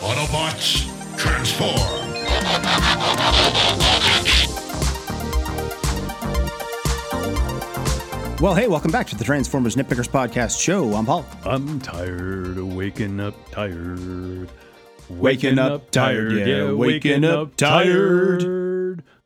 Autobots, transform! Well, hey, welcome back to the Transformers Nitpickers Podcast Show. I'm Paul. I'm tired of waking up tired. Waking up tired, yeah, waking up tired.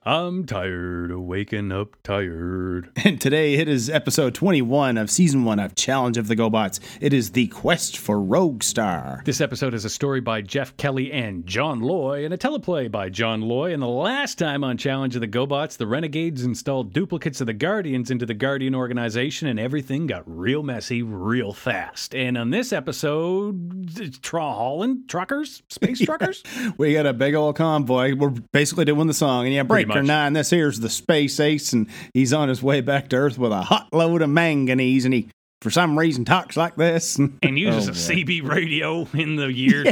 I'm tired of waking up tired. And today it is episode 21 of season one of Challenge of the GoBots. It is the quest for Rogue Star. This episode is a story by Jeff Kelly and John Loy, and a teleplay by John Loy. And the last time on Challenge of the GoBots, the Renegades installed duplicates of the Guardians into the Guardian organization, and everything got real messy real fast. And on this episode, Tra Holland truckers, space truckers. We got a big old convoy. We're basically doing the song. And yeah, Breaker much. 9, this here's the Space Ace, and he's on his way back to Earth with a hot load of manganese, and he, for some reason, talks like this. and uses Oh, a. CB radio in the year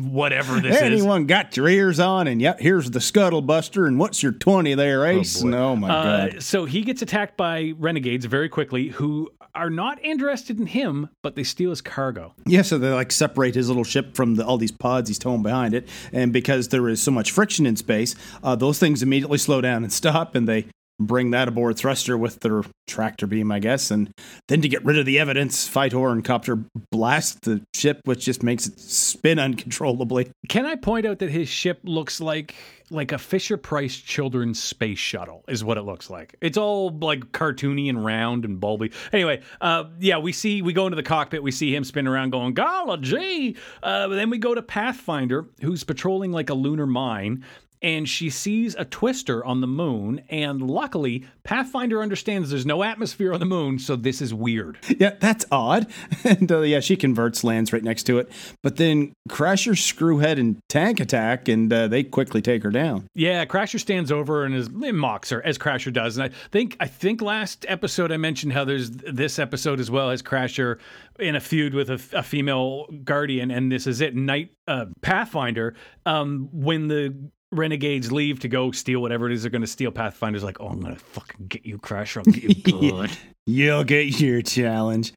whatever this is. Anyone got your ears on? And yep, here's the Scuttle Buster, and what's your 20 there, Ace? boy. and oh my Uh, God. so he gets attacked by renegades very quickly, who are not interested in him, but they steal his cargo. Yeah, so they like separate his little ship from the, all these pods he's towing behind it, and because there is so much friction in space, uh, those things immediately slow down and stop, and they bring that aboard thruster with their tractor beam, I guess, and then to get rid of the evidence, Fitor and Copter blast the ship, which just makes it spin uncontrollably. Can I point out that his ship looks like like a Fisher Price children's space shuttle is what it looks like. It's all like cartoony and round and bulby. Anyway, uh, yeah, we see we go into the cockpit, we see him spin around going, "Golly gee!" Uh, then we go to Pathfinder, who's patrolling like a lunar mine. And she sees a twister on the moon, and luckily, Pathfinder understands there's no atmosphere on the moon, so this is weird. Yeah, that's odd. And uh, yeah, she converts, lands right next to it. But then Crasher, Screwhead, and Tank attack, and uh, they quickly take her down. Yeah, Crasher stands over and is and mocks her as Crasher does. And I think I think last episode I mentioned how there's this episode as well as Crasher in a feud with a, a female guardian, and this is it. Night uh, Pathfinder. Um, when the renegades leave to go steal whatever it is they're going to steal, Pathfinder's like, "Oh, I'm gonna fucking get you, Crasher. I'll get you good." You'll get your challenge.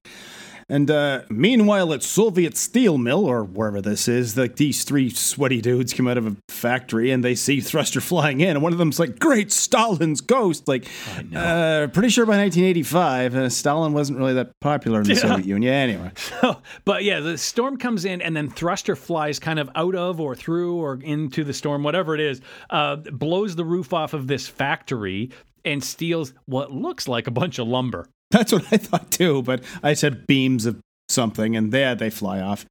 And uh, meanwhile, at Soviet Steel Mill, or wherever this is, like these three sweaty dudes come out of a factory and they see Thruster flying in, and one of them's like, "Great Stalin's ghost!" Like, uh, pretty sure by 1985, uh, Stalin wasn't really that popular in the Soviet Union. Anyway, So, but yeah, the storm comes in, and then Thruster flies kind of out of or through or into the storm, whatever it is, uh, blows the roof off of this factory and steals what looks like a bunch of lumber. that's what I thought too. But I said beams of something, and there they fly off.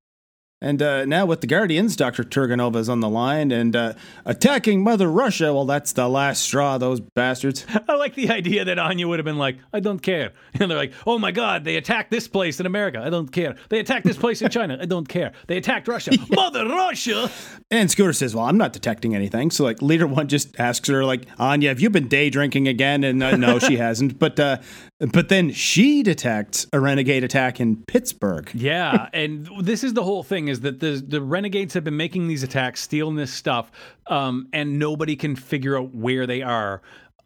And uh, now with the Guardians, Dr. Turganova is on the line and uh, attacking Mother Russia. Well, that's the last straw, those bastards. I like the idea that Anya would have been like, I don't care. And they're like, oh my God, they attacked this place in America. I don't care. They attacked this place in China. I don't care. They attacked Russia. Mother Russia. And Scooter says, "Well, I'm not detecting anything." So, like, leader one just asks her, like, "Anya, have you been day drinking again?" And uh, no, she hasn't. But, uh, but then she detects a renegade attack in Pittsburgh. Yeah, and this is the whole thing: is that the the renegades have been making these attacks, stealing this stuff, um, and nobody can figure out where they are.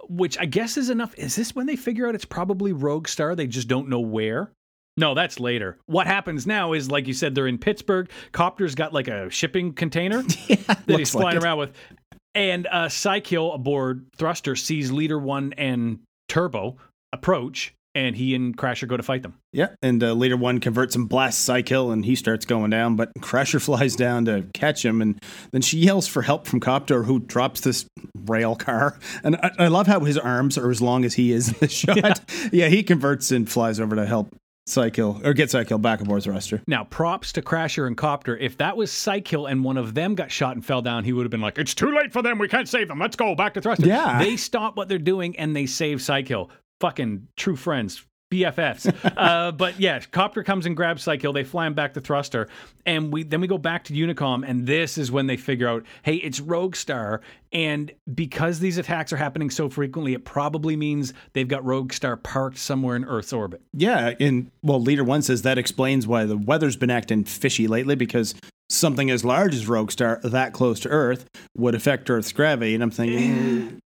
Which I guess is enough. Is this when they figure out it's probably Rogue Star? They just don't know where. No, that's later. What happens now is, like you said, they're in Pittsburgh. Copter's got like a shipping container that he's looks like flying around with. And uh, Cy-Kill aboard Thruster sees Leader One and Turbo approach, and he and Crasher go to fight them. Yeah, and uh, leader one converts and blasts Cy-Kill, and he starts going down. But Crasher flies down to catch him, and then she yells for help from Copter, who drops this rail car. And I, I love how his arms are as long as he is in the shot. Yeah. he converts and flies over to help Cy-Kill or get Cy-Kill back aboard Thruster. Now, props to Crasher and Copter. If that was Cy-Kill and one of them got shot and fell down, he would have been like, It's too late for them. We can't save them. Let's go back to Thruster. Yeah. They stop what they're doing and they save Cy-Kill. Fucking true friends. BFFs. uh, but yeah, Copter comes and grabs Cy-Kill. They fly him back to Thruster, and we then we go back to Unicom, and this is when they figure out, hey, it's Rogue Star, and because these attacks are happening so frequently, it probably means they've got Rogue Star parked somewhere in Earth's orbit. Yeah, and well, leader one says that explains why the weather's been acting fishy lately because something as large as Rogue Star that close to Earth would affect Earth's gravity. And I'm thinking, eh,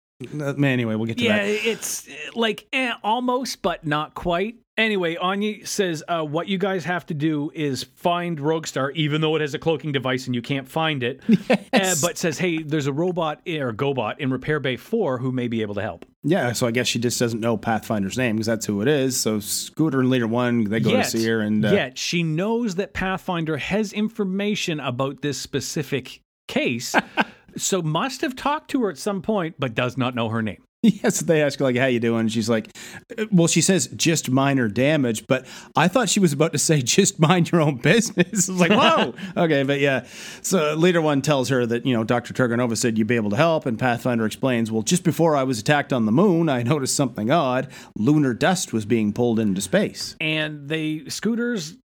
anyway, we'll get to Yeah, that. it's uh, like eh, almost, but not quite. Anyway, Anya says uh, what you guys have to do is find Roguestar, even though it has a cloaking device and you can't find it. Yes. Uh, but says, hey, there's a robot or GoBot in Repair Bay 4 who may be able to help. Yeah, so I guess she just doesn't know Pathfinder's name because that's who it is. So Scooter and Leader One, they go to see her, and uh, yet she knows that Pathfinder has information about this specific case, so must have talked to her at some point, but does not know her name. yes, they ask her like, "How you doing?" She's like, uh, "Well, she says just minor damage," but I thought she was about to say just mind your own business. I was like, "Whoa, okay," but yeah. So Leader One tells her that you know Doctor Turgonova said you'd be able to help, and Pathfinder explains, "Well, just before I was attacked on the moon, I noticed something odd. Lunar dust was being pulled into space." And they scooters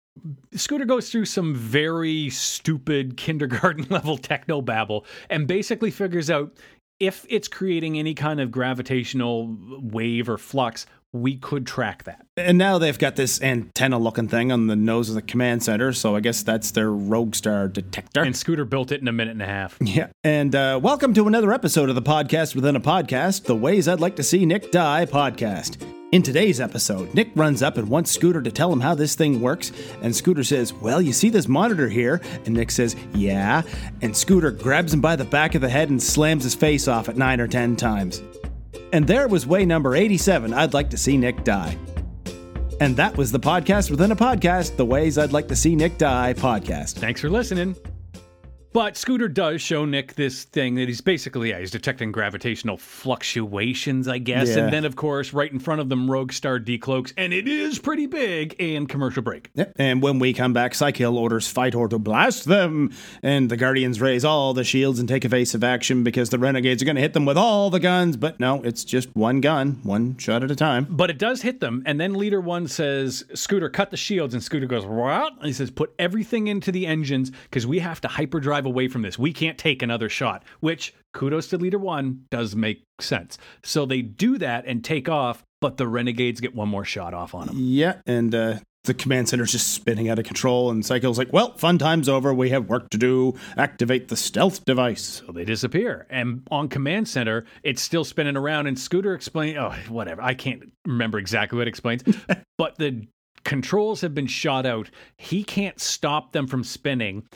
Scooter goes through some very stupid kindergarten level techno babble and basically figures out if it's creating any kind of gravitational wave or flux, we could track that. And now they've got this antenna looking thing on the nose of the command center, so I guess that's their Rogue Star detector. And Scooter built it in a minute and a half. Yeah. And uh, welcome to another episode of the podcast within a podcast, the Ways I'd Like to See Nick Die podcast. In today's episode, Nick runs up and wants Scooter to tell him how this thing works. And Scooter says, Well, you see this monitor here? And Nick says, Yeah. And Scooter grabs him by the back of the head and slams his face off at nine or ten times. And there was way number 87 I'd Like to See Nick Die. And that was the podcast within a podcast, the Ways I'd Like to See Nick Die podcast. Thanks for listening. But Scooter does show Nick this thing that he's basically, yeah, he's detecting gravitational fluctuations, I guess. Yeah. And then, of course, right in front of them, Rogue Star decloaks, and it is pretty big, and commercial break. Yep. And when we come back, Cy-Kill orders Fitor to blast them, and the Guardians raise all the shields and take evasive action because the Renegades are going to hit them with all the guns. But no, it's just one gun, one shot at a time. But it does hit them, and then Leader One says, Scooter, cut the shields, and Scooter goes, What? And he says, Put everything into the engines because we have to hyperdrive away from this. We can't take another shot, which, kudos to Leader One, does make sense. So they do that and take off, but the Renegades get one more shot off on them. Yeah, and uh, the command center's just spinning out of control, and Cy-Kill's like, "Well, fun time's over. We have work to do. Activate the stealth device." So they disappear. And on Command Center, it's still spinning around, and Scooter explains, oh, whatever. I can't remember exactly what it explains, but the controls have been shot out. He can't stop them from spinning.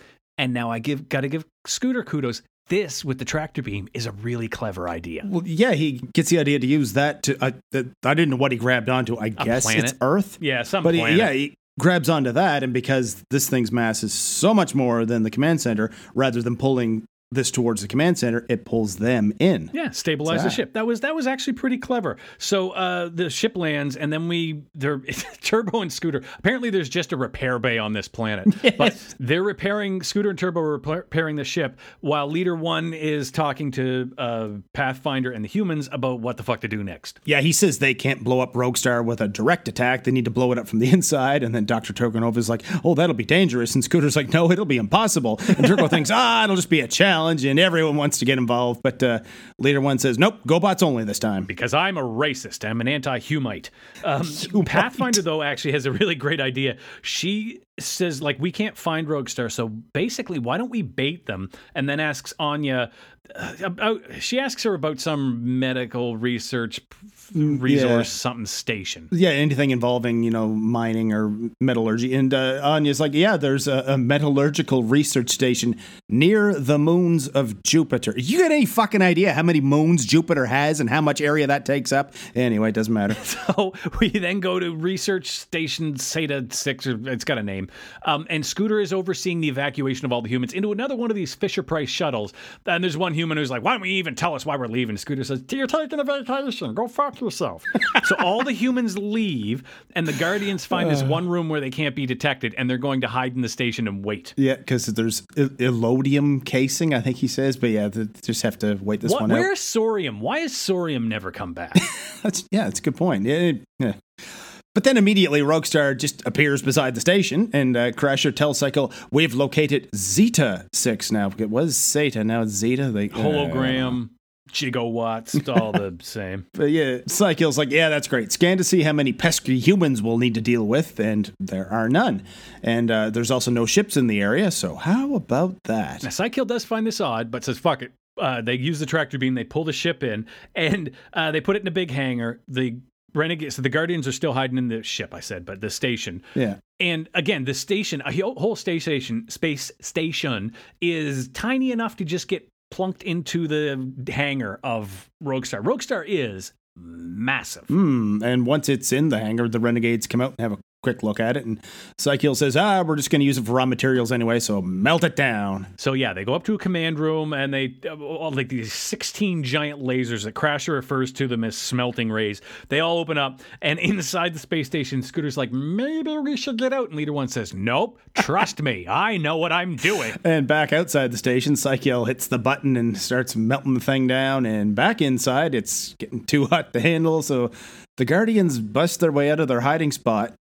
And now I give got to give Scooter kudos. This with the tractor beam is a really clever idea. Well, yeah, he gets the idea to use that to. I I didn't know what he grabbed onto. I guess it's? Earth. Yeah, some But he, yeah, he grabs onto that, and because this thing's mass is so much more than the command center, rather than pulling this towards the command center, it pulls them in. Yeah, stabilize the ship. That was that was actually pretty clever. So uh, the ship lands, and then we they're Turbo and Scooter. Apparently, there's just a repair bay on this planet, but they're repairing Scooter and Turbo are repairing the ship while Leader One is talking to uh, Pathfinder and the humans about what the fuck to do next. Yeah, he says they can't blow up Rogue Star with a direct attack. They need to blow it up from the inside. And then Dr. Turgonov is like, oh, that'll be dangerous. And Scooter's like, no, it'll be impossible. And Turbo thinks, ah, it'll just be a challenge. And everyone wants to get involved. But uh, Leader One says, nope, GoBots only this time. because I'm a racist. I'm an anti-Humite. Um, Pathfinder though actually has a really great idea. She says like we can't find Roguestar, so basically why don't we bait them? And then asks Anya. Uh, about, she asks her about some medical research resource something station. Yeah, anything involving, you know, mining or metallurgy. And uh, Anya's like, yeah, there's a, a metallurgical research station near the moons of Jupiter. You got any fucking idea how many moons Jupiter has and how much area that takes up? Anyway, it doesn't matter. So we then go to research station Zeta Six, or it's got a name. Um, and Scooter is overseeing the evacuation of all the humans into another one of these Fisher Price shuttles. And there's one human who's like, "Why don't we even tell us why we're leaving?" Scooter says, "You're taking a vacation. Go fuck yourself." so all the humans leave, and the Guardians find this one room where they can't be detected, and they're going to hide in the station and wait. Yeah, because there's Elodium casing, I think he says. But yeah, just have to wait this What, one out. where's Sorium? Why has Sorium never come back? That's yeah, that's a good point. Yeah, yeah. But then immediately Roguestar just appears beside the station, and uh, Crasher tells Cy-Kill, "We've located Zeta Six now. It was Zeta, now it's Zeta. They, uh, Hologram, gigawatts, it's all the same. But yeah, Cy-Kill's like, yeah, that's great. Scan to see how many pesky humans we'll need to deal with, and there are none. And uh, there's also no ships in the area, so how about that? Now, does find this odd, but says, fuck it. Uh, they use the tractor beam, they pull the ship in, and uh, they put it in a big hangar. The Renegade. So the Guardians are still hiding in the ship. I said, but the station. Yeah. And again, the station, a whole station, space station, is tiny enough to just get plunked into the hangar of Roguestar. Roguestar is massive. Hmm. And once it's in the hangar, the renegades come out and have a quick look at it. And Cy-Kill says, ah, we're just going to use it for raw materials anyway, so melt it down. So yeah, they go up to a command room and they uh, all like these 16 giant lasers that Crasher refers to them as smelting rays. They all open up and inside the space station, Scooter's like, maybe we should get out. And Leader One says, nope, trust me, I know what I'm doing. And back outside the station, Cy-Kill hits the button and starts melting the thing down. And back inside, it's getting too hot to handle. So the Guardians bust their way out of their hiding spot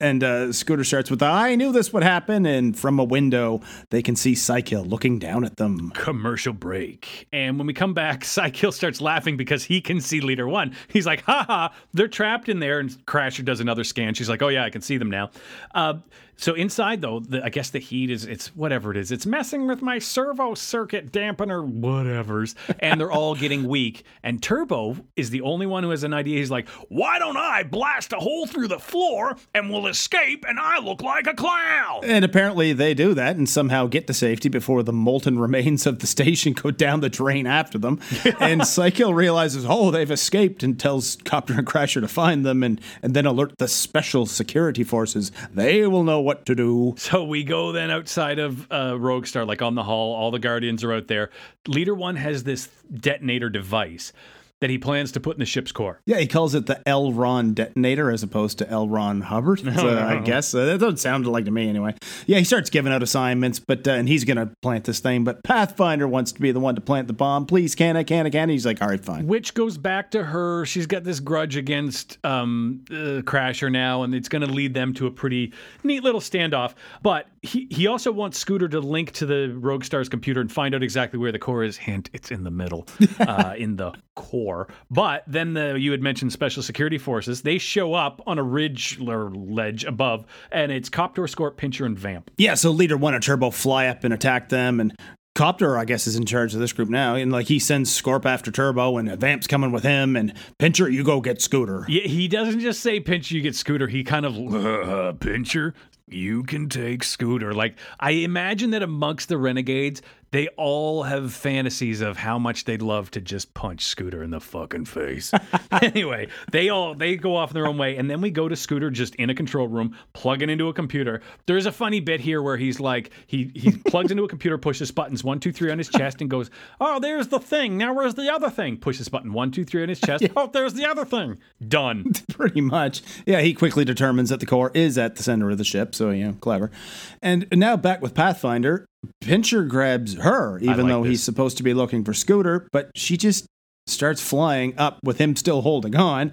and uh, Scooter starts with, I knew this would happen. And from a window, they can see Cy-Kill looking down at them. Commercial break. And when we come back, Cy-Kill starts laughing because he can see Leader One. He's like, haha, they're trapped in there. And Crasher does another scan. She's like, oh, yeah, I can see them now. Uh, so inside though, the, I guess the heat is it's whatever it is. It's messing with my servo circuit dampener, whatever's, and they're all getting weak. And Turbo is the only one who has an idea. He's like, "Why don't I blast a hole through the floor and we'll escape, and I look like a clown?" And apparently they do that and somehow get to safety before the molten remains of the station go down the drain after them. and Cy-Kill realizes, oh, they've escaped, and tells Copter and Crasher to find them, and and then alert the special security forces. They will know what to do. So we go then outside of uh, Rogue Star, like on the hull. All the Guardians are out there. Leader One has this detonator device that he plans to put in the ship's core. Yeah, he calls it the L. Ron detonator as opposed to L. Ron Hubbard. So, I guess uh, that doesn't sound like to me anyway. Yeah, he starts giving out assignments, but uh, and he's gonna plant this thing. But Pathfinder wants to be the one to plant the bomb. Please, can I? Can I? Can I? He's like, all right, fine. Which goes back to her. She's got this grudge against um, uh, Crasher now, and it's going to lead them to a pretty neat little standoff. But he he also wants Scooter to link to the Rogue Star's computer and find out exactly where the core is. Hint: it's in the middle, uh, in the core. But then the you had mentioned special security forces. They show up on a ridge or ledge above, and it's Copter, Scorp, Pincher, and Vamp. Yeah, so Leader One and Turbo fly up and attack them, and Copter, I guess, is in charge of this group now, and like he sends Scorp after Turbo, and Vamp's coming with him, and Pincher, you go get Scooter. Yeah, he doesn't just say Pincher, you get Scooter. He kind of uh, Pincher, you can take Scooter. Like I imagine that amongst the renegades, they all have fantasies of how much they'd love to just punch Scooter in the fucking face. anyway, they all they go off in their own way, and then we go to Scooter just in a control room, plugging into a computer. There's a funny bit here where he's like he he plugs into a computer, pushes buttons one two three on his chest, and goes, "Oh, there's the thing. Now where's the other thing?" Pushes button one two three on his chest. Oh, there's the other thing. Done. Pretty much. Yeah, he quickly determines that the core is at the center of the ship, so you know, clever. And now back with Pathfinder, Pincher grabs her, even like though this. he's supposed to be looking for Scooter, but she just starts flying up with him still holding on.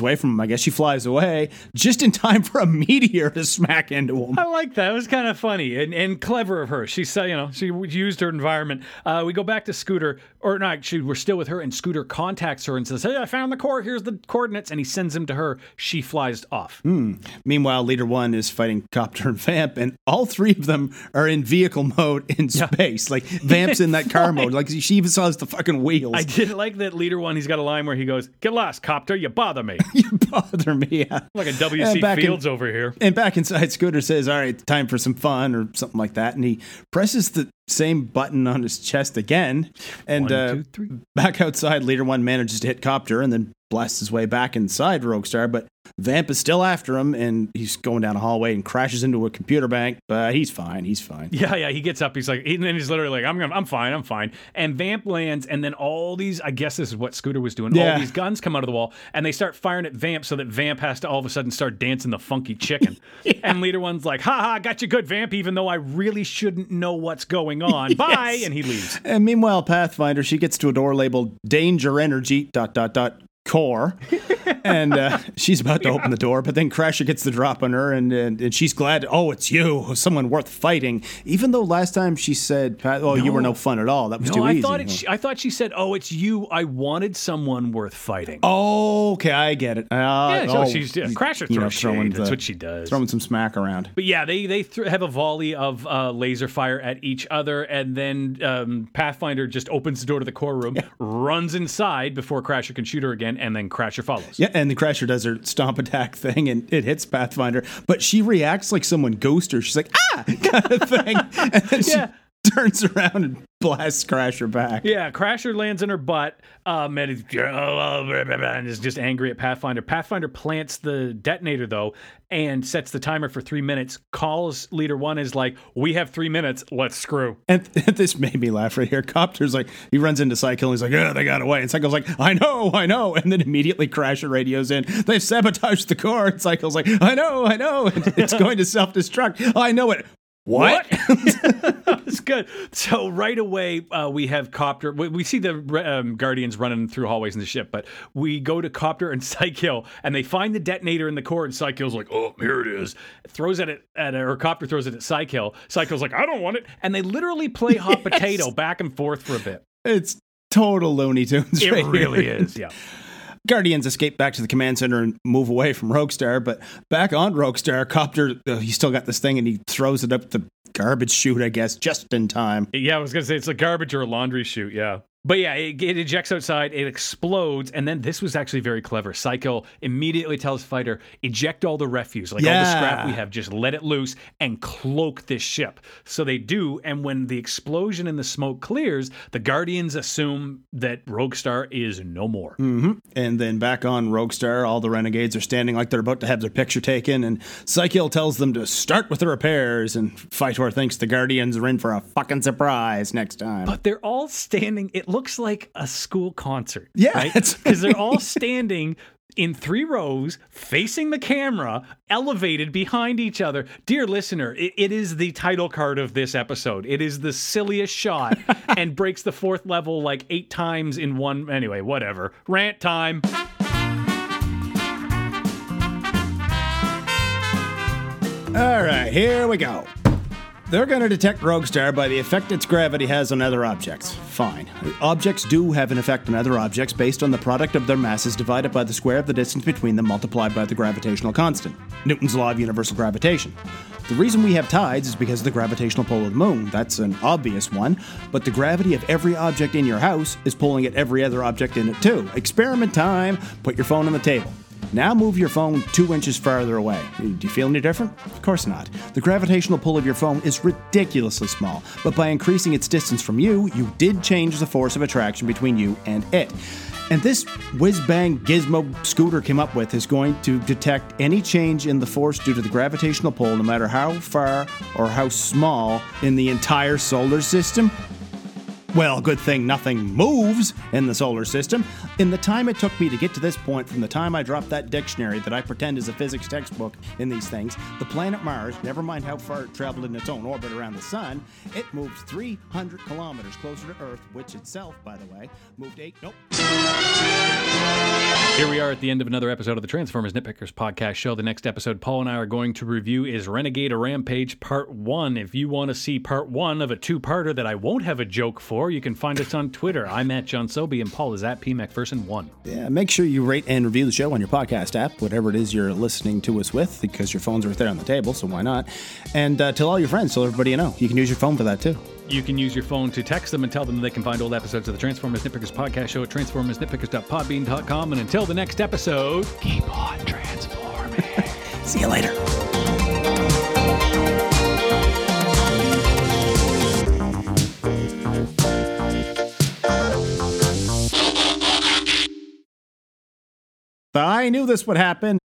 Away from him. I guess she flies away just in time for a meteor to smack into him. I like that. It was kind of funny and, and clever of her. She said, you know, she used her environment. Uh, we go back to Scooter, or not, actually, we're still with her, and Scooter contacts her and says, Hey, I found the core. Here's the coordinates. And he sends them to her. She flies off. Meanwhile, Leader One is fighting Copter and Vamp, and all three of them are in vehicle mode in space. Like Vamp's in that car mode. Like she even saw the fucking wheels. I did like that leader one. He's got a line where he goes, Get lost, Copter. You bother me. you bother me. Like a W.C. back in- Fields over here. And back inside, Scooter says, All right, time for some fun or something like that. And he presses the same button on his chest again. And One, uh, two, back outside, Leader One manages to hit Copter and then blasts his way back inside Rogue Star. But Vamp is still after him and he's going down a hallway and crashes into a computer bank. But he's fine. He's fine. Yeah, yeah. He gets up. He's like, and then he's literally like, "I'm, gonna, I'm fine. I'm fine." And Vamp lands, and then all these, I guess this is what Scooter was doing. Yeah. All these guns come out of the wall, and they start firing at Vamp, so that Vamp has to all of a sudden start dancing the funky chicken. And Leader One's like, "Ha ha, got you good, Vamp. Even though I really shouldn't know what's going on. Bye." And he leaves. And meanwhile, Pathfinder, she gets to a door labeled Danger Energy dot dot dot core. And uh, she's about to open the door, but then Crasher gets the drop on her, and, and, and she's glad. Oh, it's you, someone worth fighting. Even though last time she said, "Oh, you were no fun at all. That was No, too I easy." thought it. She, I thought she said, "Oh, it's you. I wanted someone worth fighting." oh, okay, I get it. Uh, yeah, so oh, she's yeah, Crasher you know, throws shade. throwing That's the- what she does. throwing some smack around. But yeah, they they th- have a volley of uh, laser fire at each other, and then um, Pathfinder just opens the door to the core room, runs inside before Crasher can shoot her again, and then Crasher follows. Yeah, and the Crasher does her stomp attack thing, and it hits Pathfinder, but she reacts like someone ghosted her. She's like, ah, kind of thing, and then she Yeah. turns around and blasts Crasher back. Yeah, Crasher lands in her butt, um, and, is, and is just angry at Pathfinder. Pathfinder plants the detonator though, and sets the timer for three minutes. Calls leader one is like, "We have three minutes. Let's screw." And this made me laugh right here. Copter's like, he runs into Cy-Kill and he's like, oh, they got away. And Cy-Kill's like, I know, I know. And then immediately Crasher radios in, they've sabotaged the core. And Cy-Kill's like, I know, I know. And it's going to self destruct. I know it. What? It's good. So right away, uh, we have Copter. We, we see the um, Guardians running through hallways in the ship, but we go to Copter and Cy-Kill, and they find the detonator in the core, and Cy-Kill's like, "Oh, here it is." Throws it at, at or Copter throws it at Cy-Kill. Cy-Kill's like, "I don't want it," and they literally play hot potato back and forth for a bit. it's total Looney Tunes. It right really here. is. Yeah. Guardians escape back to the command center and move away from Roguestar, but back on Roguestar, Copter, uh, he's still got this thing and he throws it up the garbage chute, I guess, just in time. Yeah, I was gonna say it's a garbage or a laundry chute. Yeah. But yeah, it, it ejects outside, it explodes, and then this was actually very clever. Psycho immediately tells Fitor, eject all the refuse, like all the scrap we have, just let it loose and cloak this ship. So they do, and when the explosion and the smoke clears, the Guardians assume that Roguestar is no more. hmm And then back on Roguestar, all the renegades are standing like they're about to have their picture taken, and Cy-Kill tells them to start with the repairs, and Fitor thinks the Guardians are in for a fucking surprise next time. But they're all standing. It looks like a school concert. Yeah, right? because they're all standing in three rows, facing the camera, elevated behind each other. Dear listener, it, it is the title card of this episode. It is the silliest shot and breaks the fourth level like eight times in one. Anyway, whatever. Rant time. All right, here we go. They're going to detect Rogue Star by the effect its gravity has on other objects. Fine. Objects do have an effect on other objects based on the product of their masses divided by the square of the distance between them multiplied by the gravitational constant. Newton's law of universal gravitation. The reason we have tides is because of the gravitational pull of the moon. That's an obvious one. But the gravity of every object in your house is pulling at every other object in it too. Experiment time. Put your phone on the table. Now move your phone two inches farther away. Do you feel any different? Of course not. The gravitational pull of your phone is ridiculously small, but by increasing its distance from you, you did change the force of attraction between you and it. And this whiz bang gizmo Scooter came up with is going to detect any change in the force due to the gravitational pull, no matter how far or how small in the entire solar system. Well, good thing nothing moves in the solar system. In the time it took me to get to this point, from the time I dropped that dictionary that I pretend is a physics textbook in these things, the planet Mars, never mind how far it traveled in its own orbit around the sun, it moved 300 kilometers closer to Earth, which itself, by the way, moved eight. Nope. Here we are at the end of another episode of the Transformers Nitpickers podcast show. The next episode Paul and I are going to review is Renegade a Rampage Part 1. If you want to see Part 1 of a two-parter that I won't have a joke for, you can find us on Twitter. I'm at John Sobey and Paul is at P McPherson1. Yeah, make sure you rate and review the show on your podcast app, whatever it is you're listening to us with, because your phone's right there on the table, so why not? And uh, tell all your friends, tell everybody you know. You can use your phone for that too. You can use your phone to text them and tell them they can find old episodes of the Transformers Nitpickers podcast show at transformersnitpickers.podbean.com. And until the next episode, keep on transforming. See you later. I knew this would happen.